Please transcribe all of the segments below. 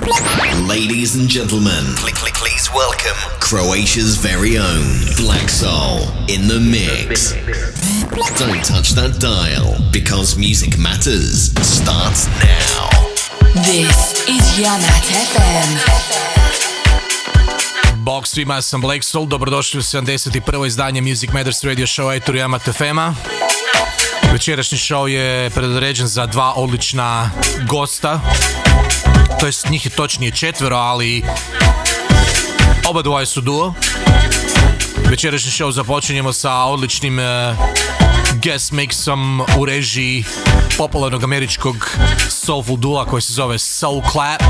Ladies and gentlemen, please welcome Croatia's very own Black Soul in the mix. Don't touch that dial because music matters starts now. This is Yamat FM. Bog svima, ja sam Black Soul, dobrodošli u 71. izdanje Music Matters Radio Show Etur Yamat FM-a. Večerašnji show je predodređen za dva odlična gosta. To jest njih je točnije četvero, ali oba dvoje su duo. Večerašnji show započinjemo sa odličnim uh, guest mixom u režiji popularnog američkog soulful dula koji se zove Soul Clap.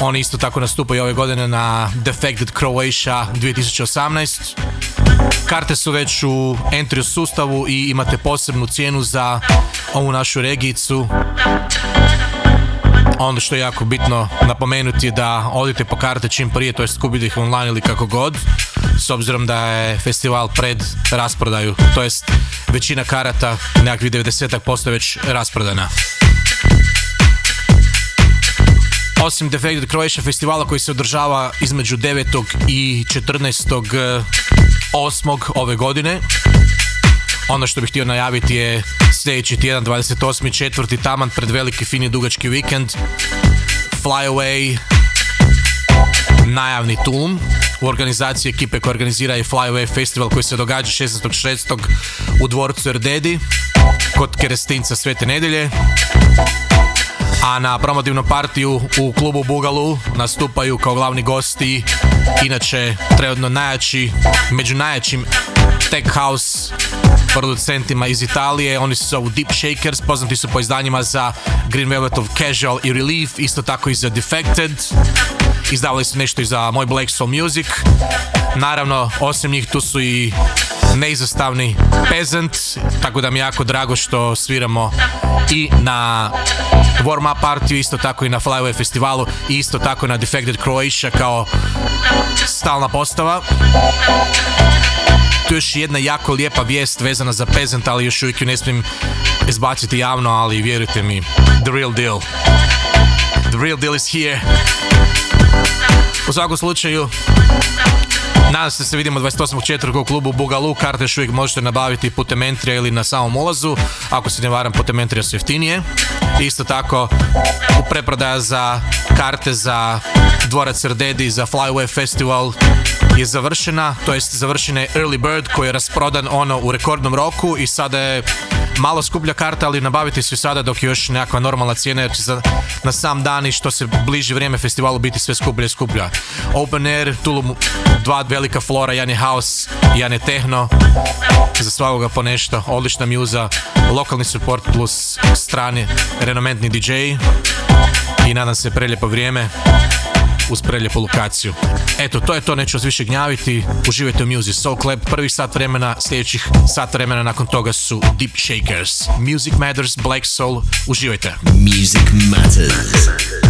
Oni isto tako nastupaju ove godine na Defected Croatia 2018. Karte su već u entry sustavu i imate posebnu cijenu za ovu našu regijicu. Ono što je jako bitno napomenuti je da odite po karte čim prije, to jest kupite ih online ili kako god, s obzirom da je festival pred rasprodaju, to jest većina karata, nekakvih 90% već rasprodana. Osim Defected Croatia festivala koji se održava između 9. i 14. 8. ove godine, ono što bih htio najaviti je sljedeći tjedan, 28. četvrti taman pred veliki fini dugački vikend. Fly Away, najavni Tulum u organizaciji ekipe koja organizira i Fly Away Festival koji se događa 16.6. u dvorcu Erdedi kod Kerestinca Svete nedelje. A na promotivnom partiju u klubu Bugalu nastupaju kao glavni gosti inače trenutno najjači, među najjačim tech house producentima iz Italije, oni su zovu Deep Shakers, poznati su po izdanjima za Green Velvet of Casual i Relief, isto tako i za Defected. Izdavali su nešto i za moj Black Soul Music. Naravno, osim njih tu su i neizostavni Peasant, tako da mi je jako drago što sviramo i na warm up partiju, isto tako i na Flyway festivalu i isto tako na Defected Croatia kao stalna postava. Tu još jedna jako lijepa vijest vezana za Peasant, ali još uvijek ju ne smijem izbaciti javno, ali vjerujte mi, the real deal. The real deal is here. U svakom slučaju, Nadam se da se vidimo 28.4. u klubu Bugalu, karte još uvijek možete nabaviti putem entrija ili na samom ulazu, ako se ne varam putem entrija su jeftinije. Isto tako u preprodaja za karte za dvorac Rdedi, za Flyway Festival je završena, to jest završen Early Bird koji je rasprodan ono u rekordnom roku i sada je malo skuplja karta, ali nabaviti su sada dok je još nekakva normalna cijena jer će za, na sam dan i što se bliži vrijeme festivalu biti sve skuplje i skuplja. Open Air, Tulum, dva velika flora, jedan je house, jedan je techno, za svakoga po nešto, odlična mjuza, lokalni support plus strani renomentni DJ i nadam se prelijepo vrijeme uz preljepu lokaciju. Eto, to je to, neću vas više gnjaviti. Uživajte u Music Soul Club. Prvi sat vremena, sljedećih sat vremena nakon toga su Deep Shakers. Music Matters, Black Soul. Uživajte. Music matters.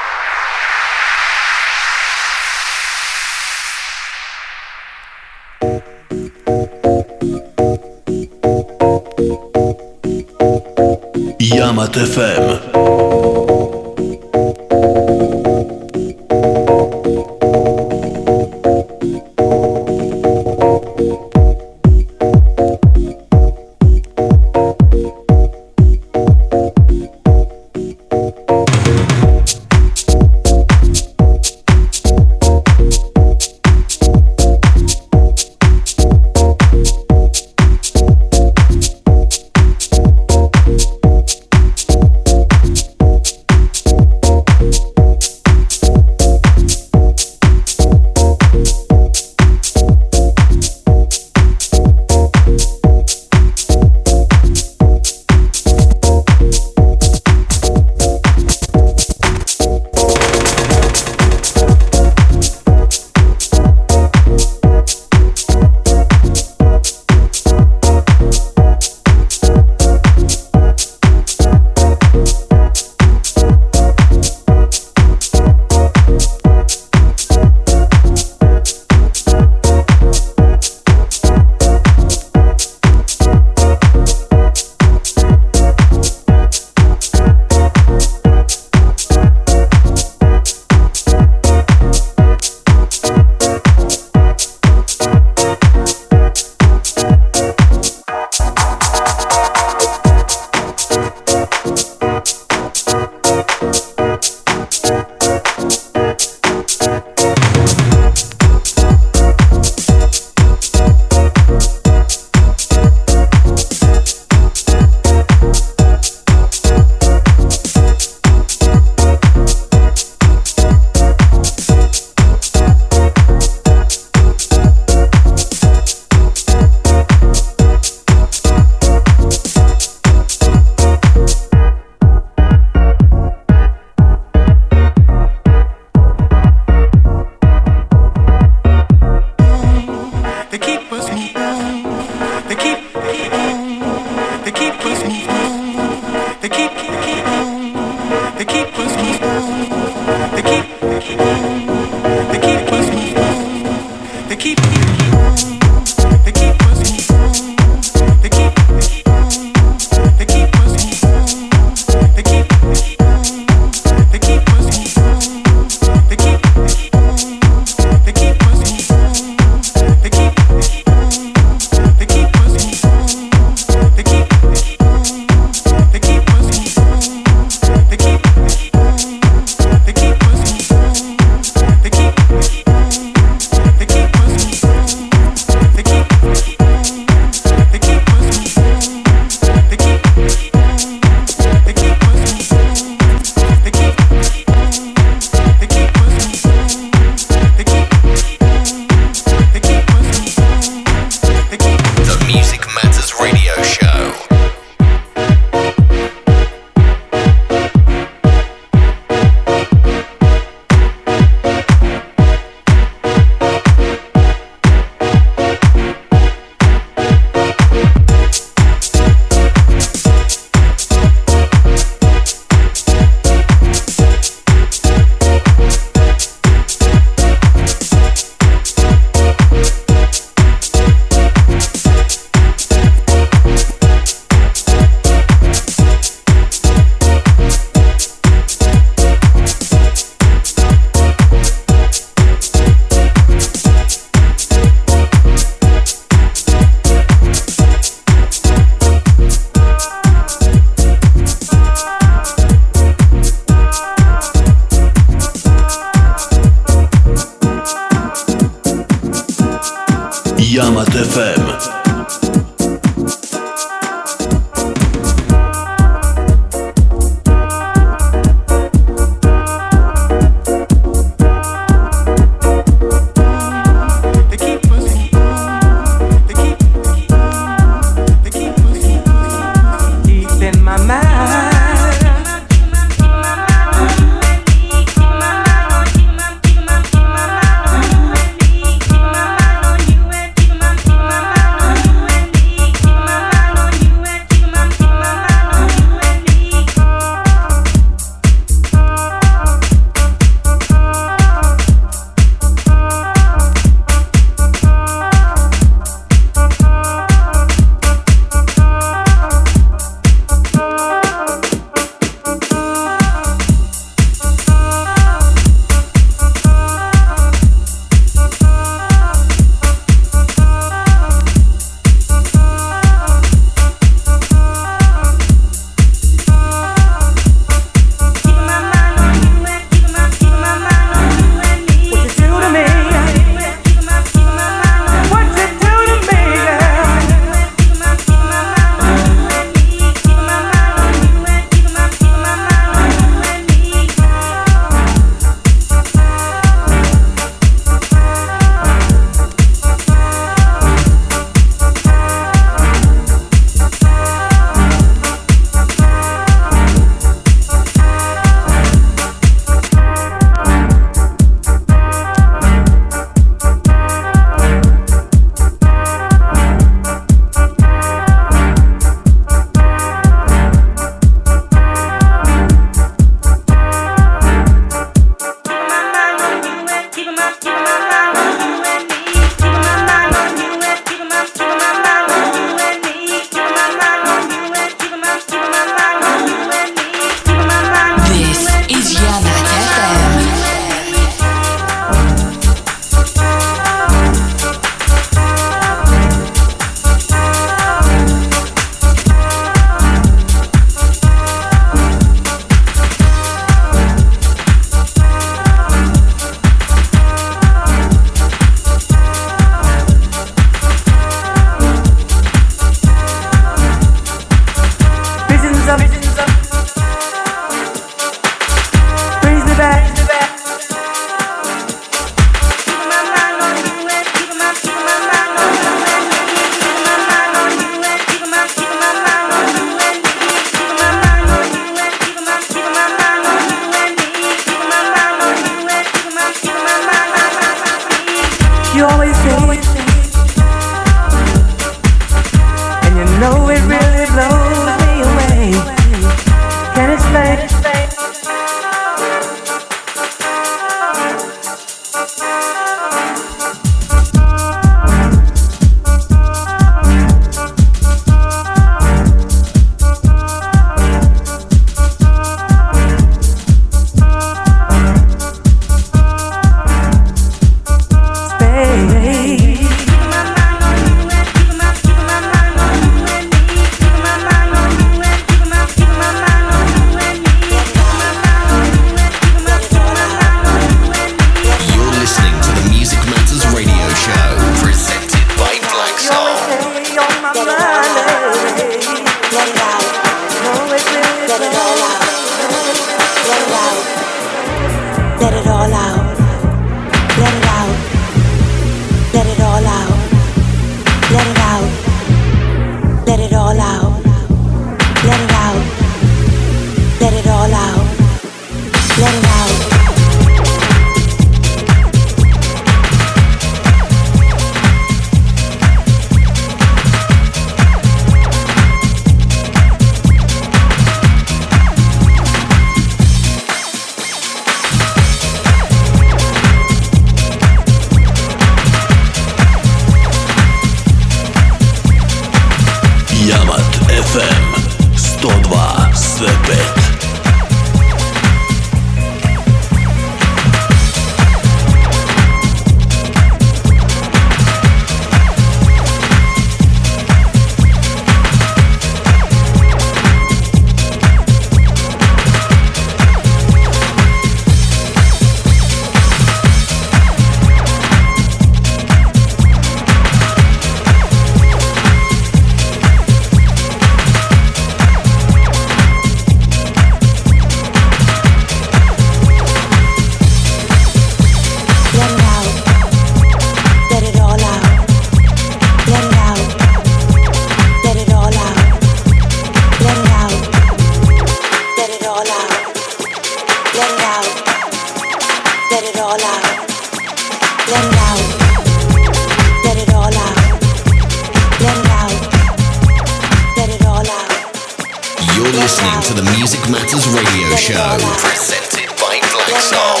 You're listening to the Music Matters Radio Show, presented by Black Soul.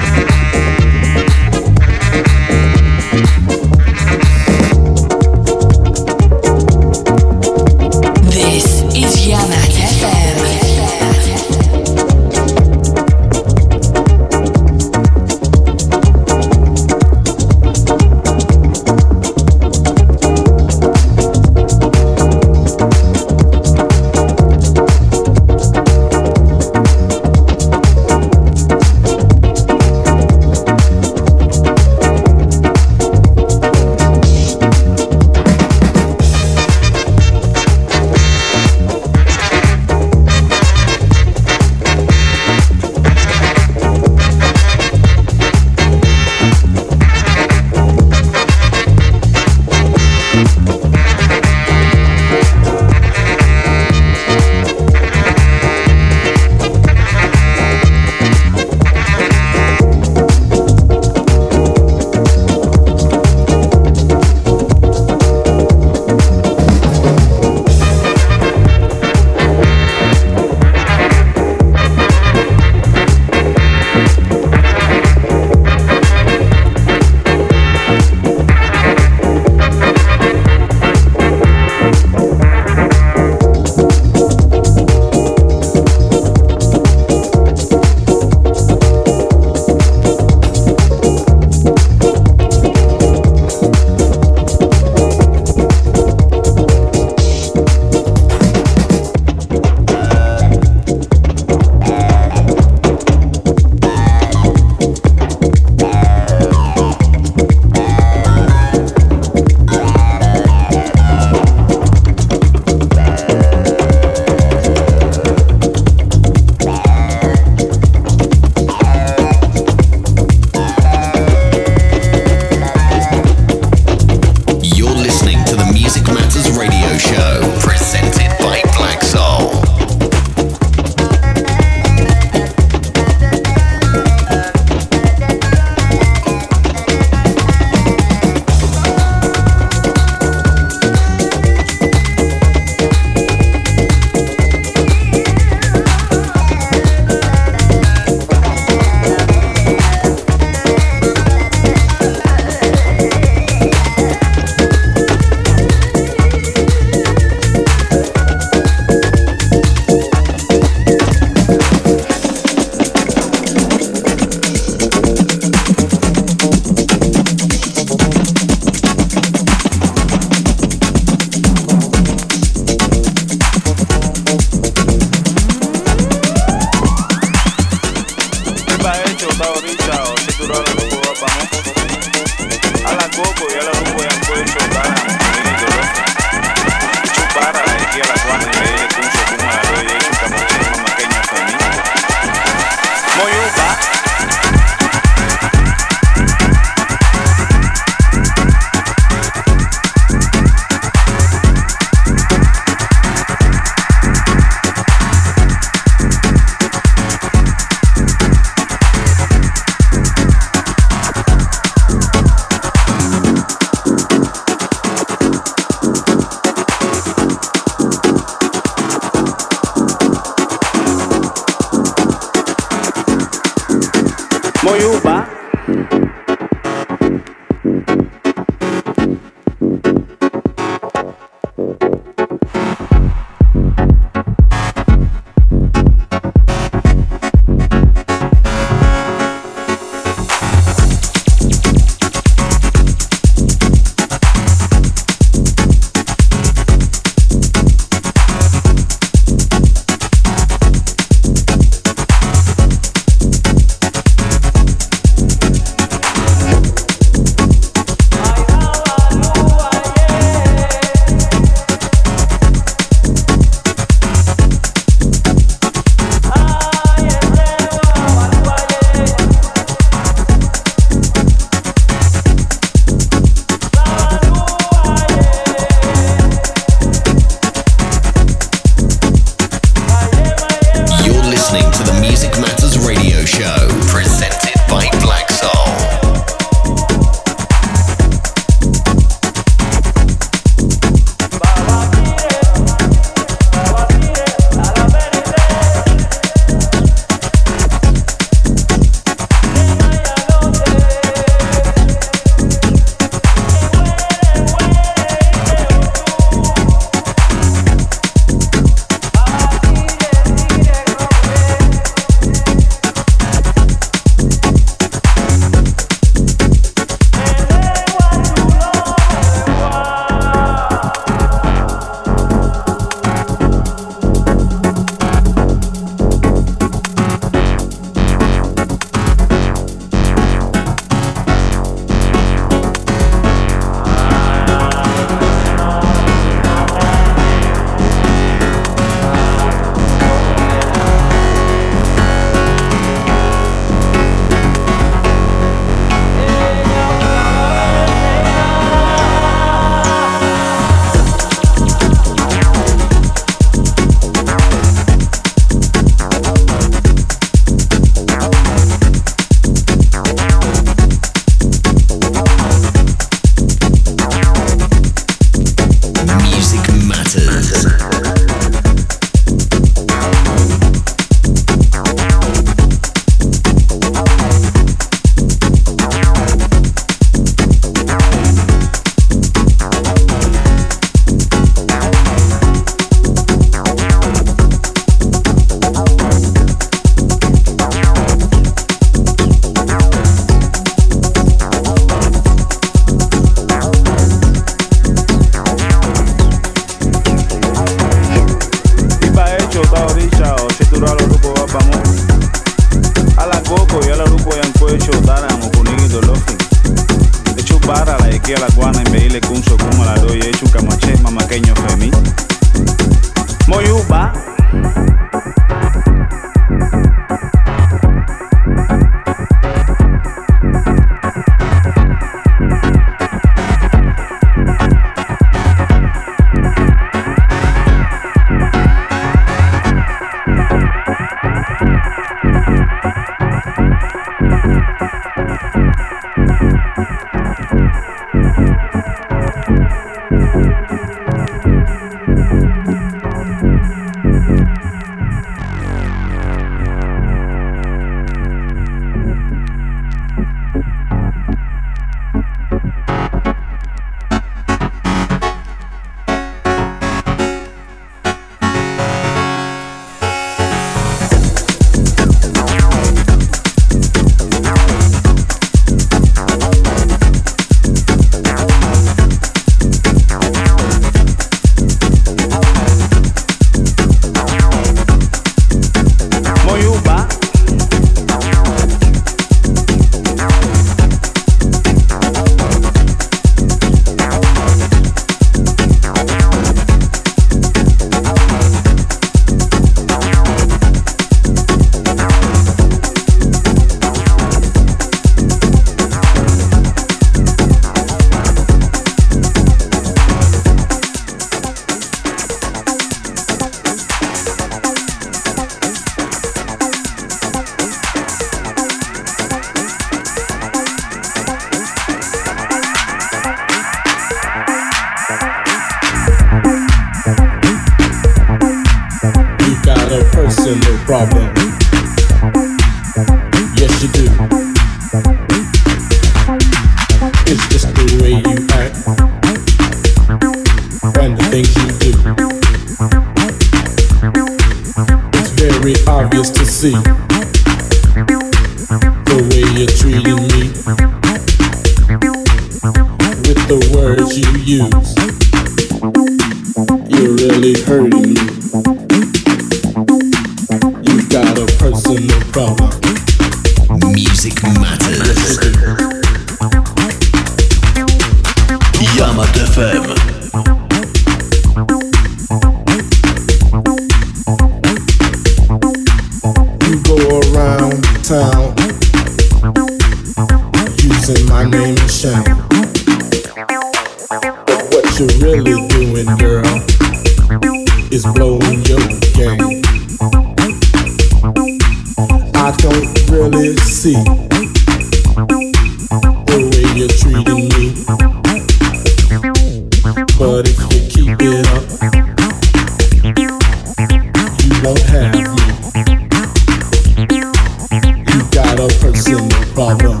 problem.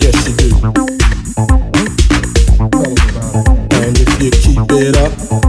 Yes, you do. And if you keep it up,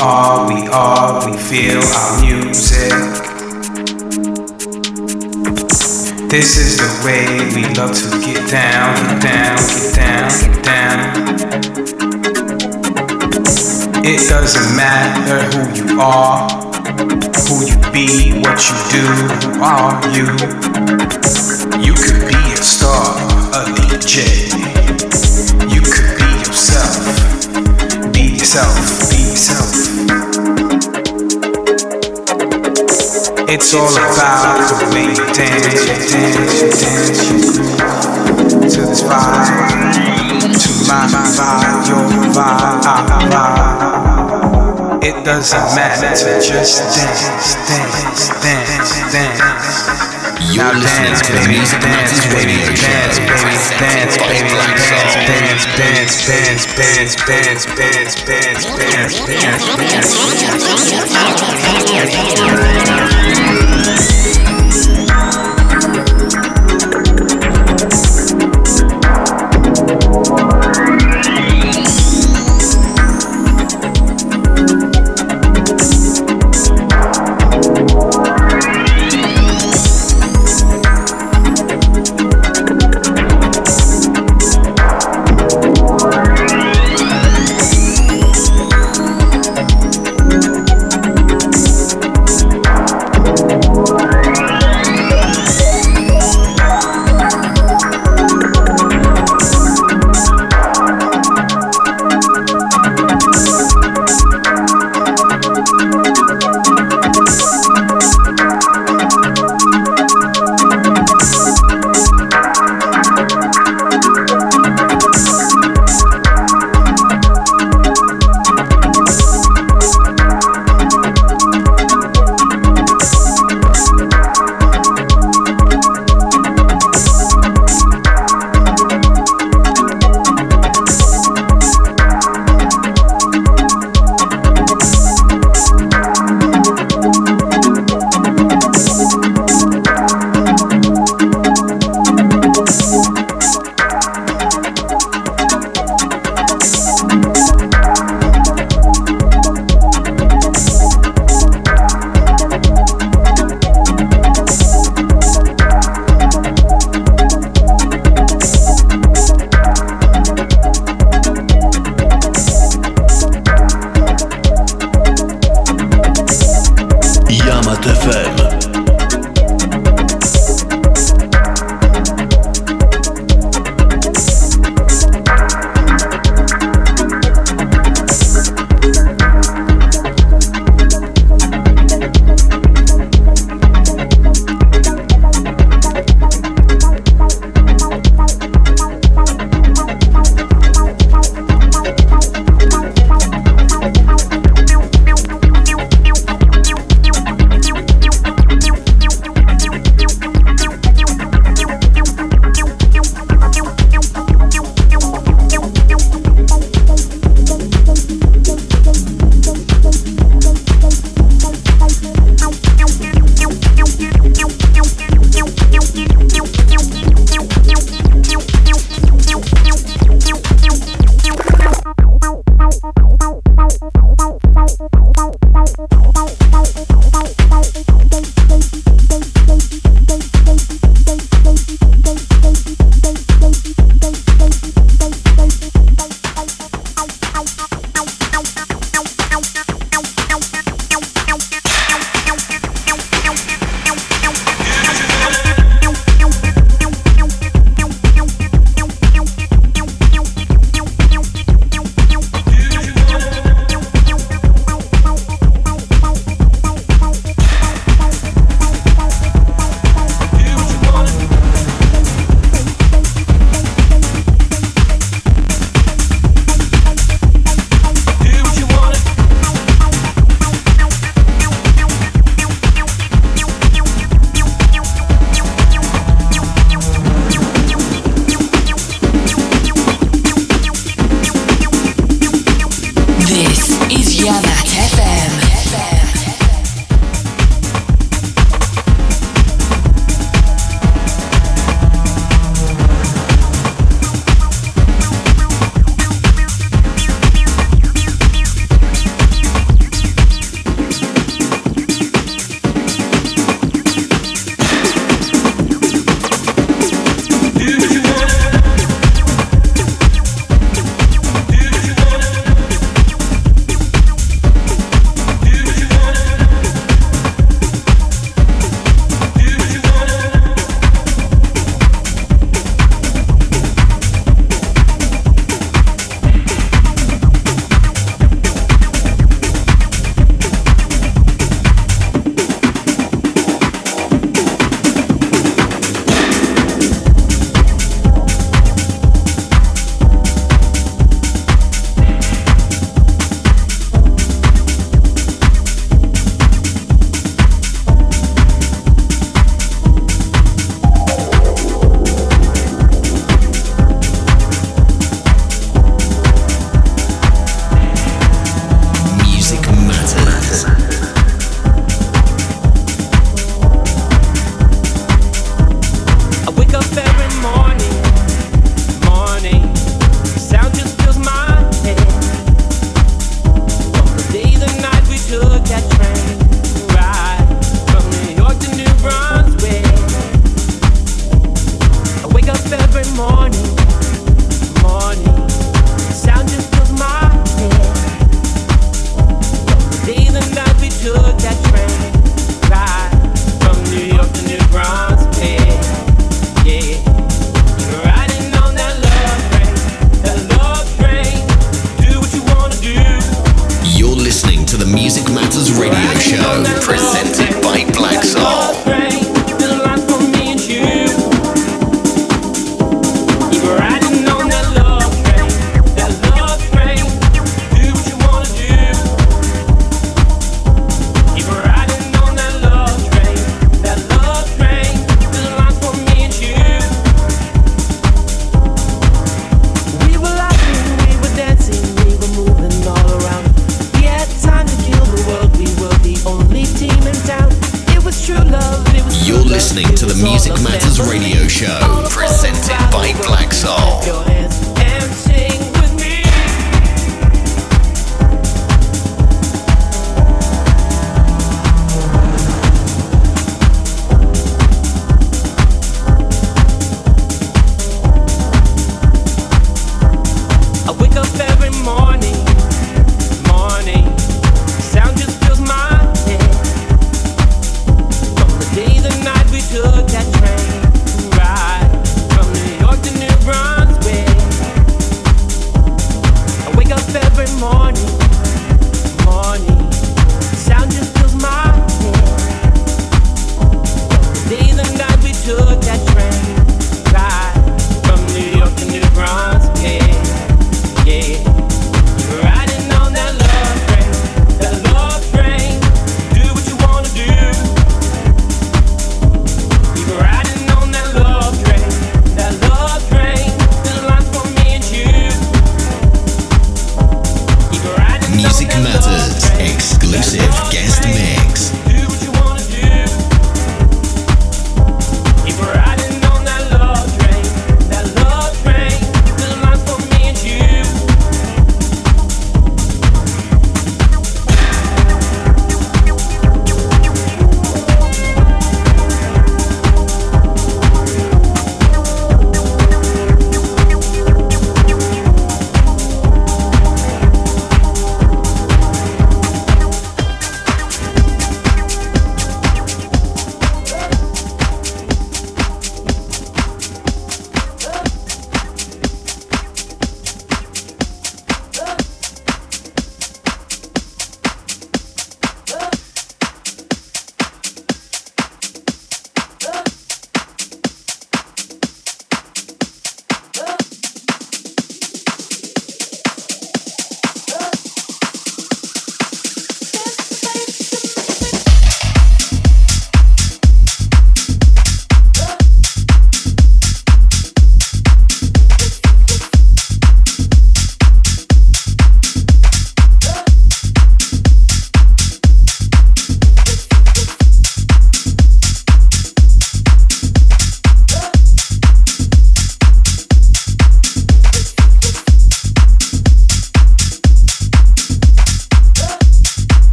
are, we are, we feel our music. This is the way we love to get down, get down, get down, get down. It doesn't matter who you are, who you be, what you do, who are you. You could be a star, a DJ. You could be yourself. Be yourself, be yourself. It's all about the way you dance, dance, dance, to this vibe, to my vibe, your vibe, vibe. It doesn't matter, just dance, dance, dance, dance. You're dance, to the baby, dance, baby, dance, baby, dance, by baby, dance, Soul. dance, dance, dance, dance, dance, dance, dance, dance, dance, dance. Eu, eu, eu.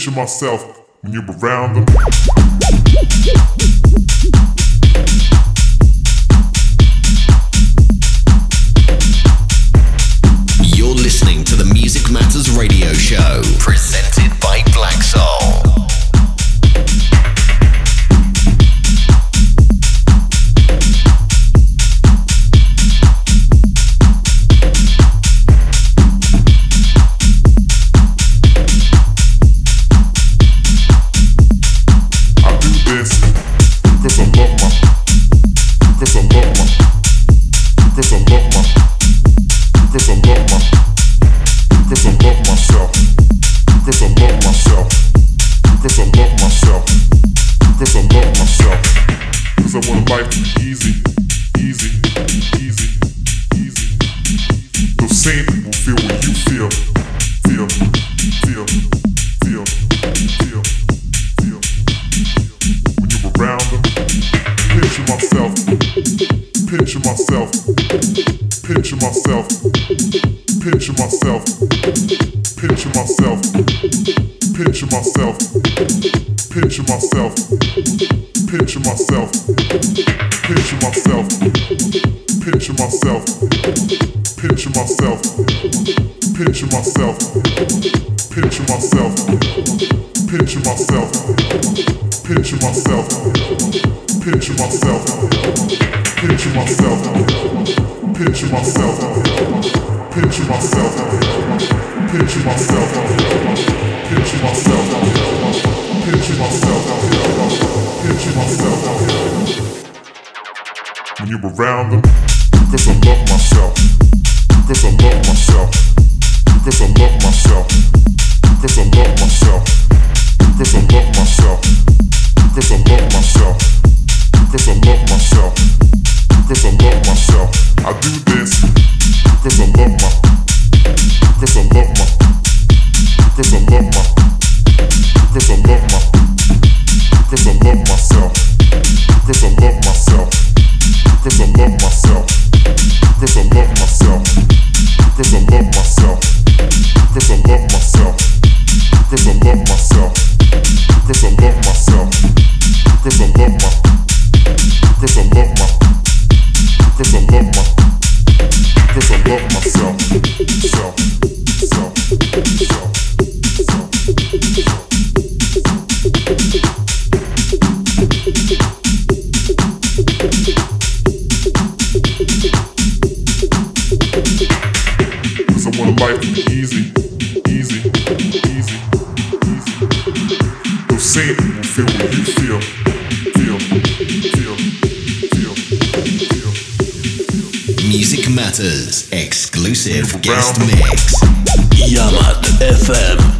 teaching myself life easy, easy, easy, easy. Will feel what you feel, feel, feel, feel, feel. Music Matters exclusive guest mix. Yamat FM.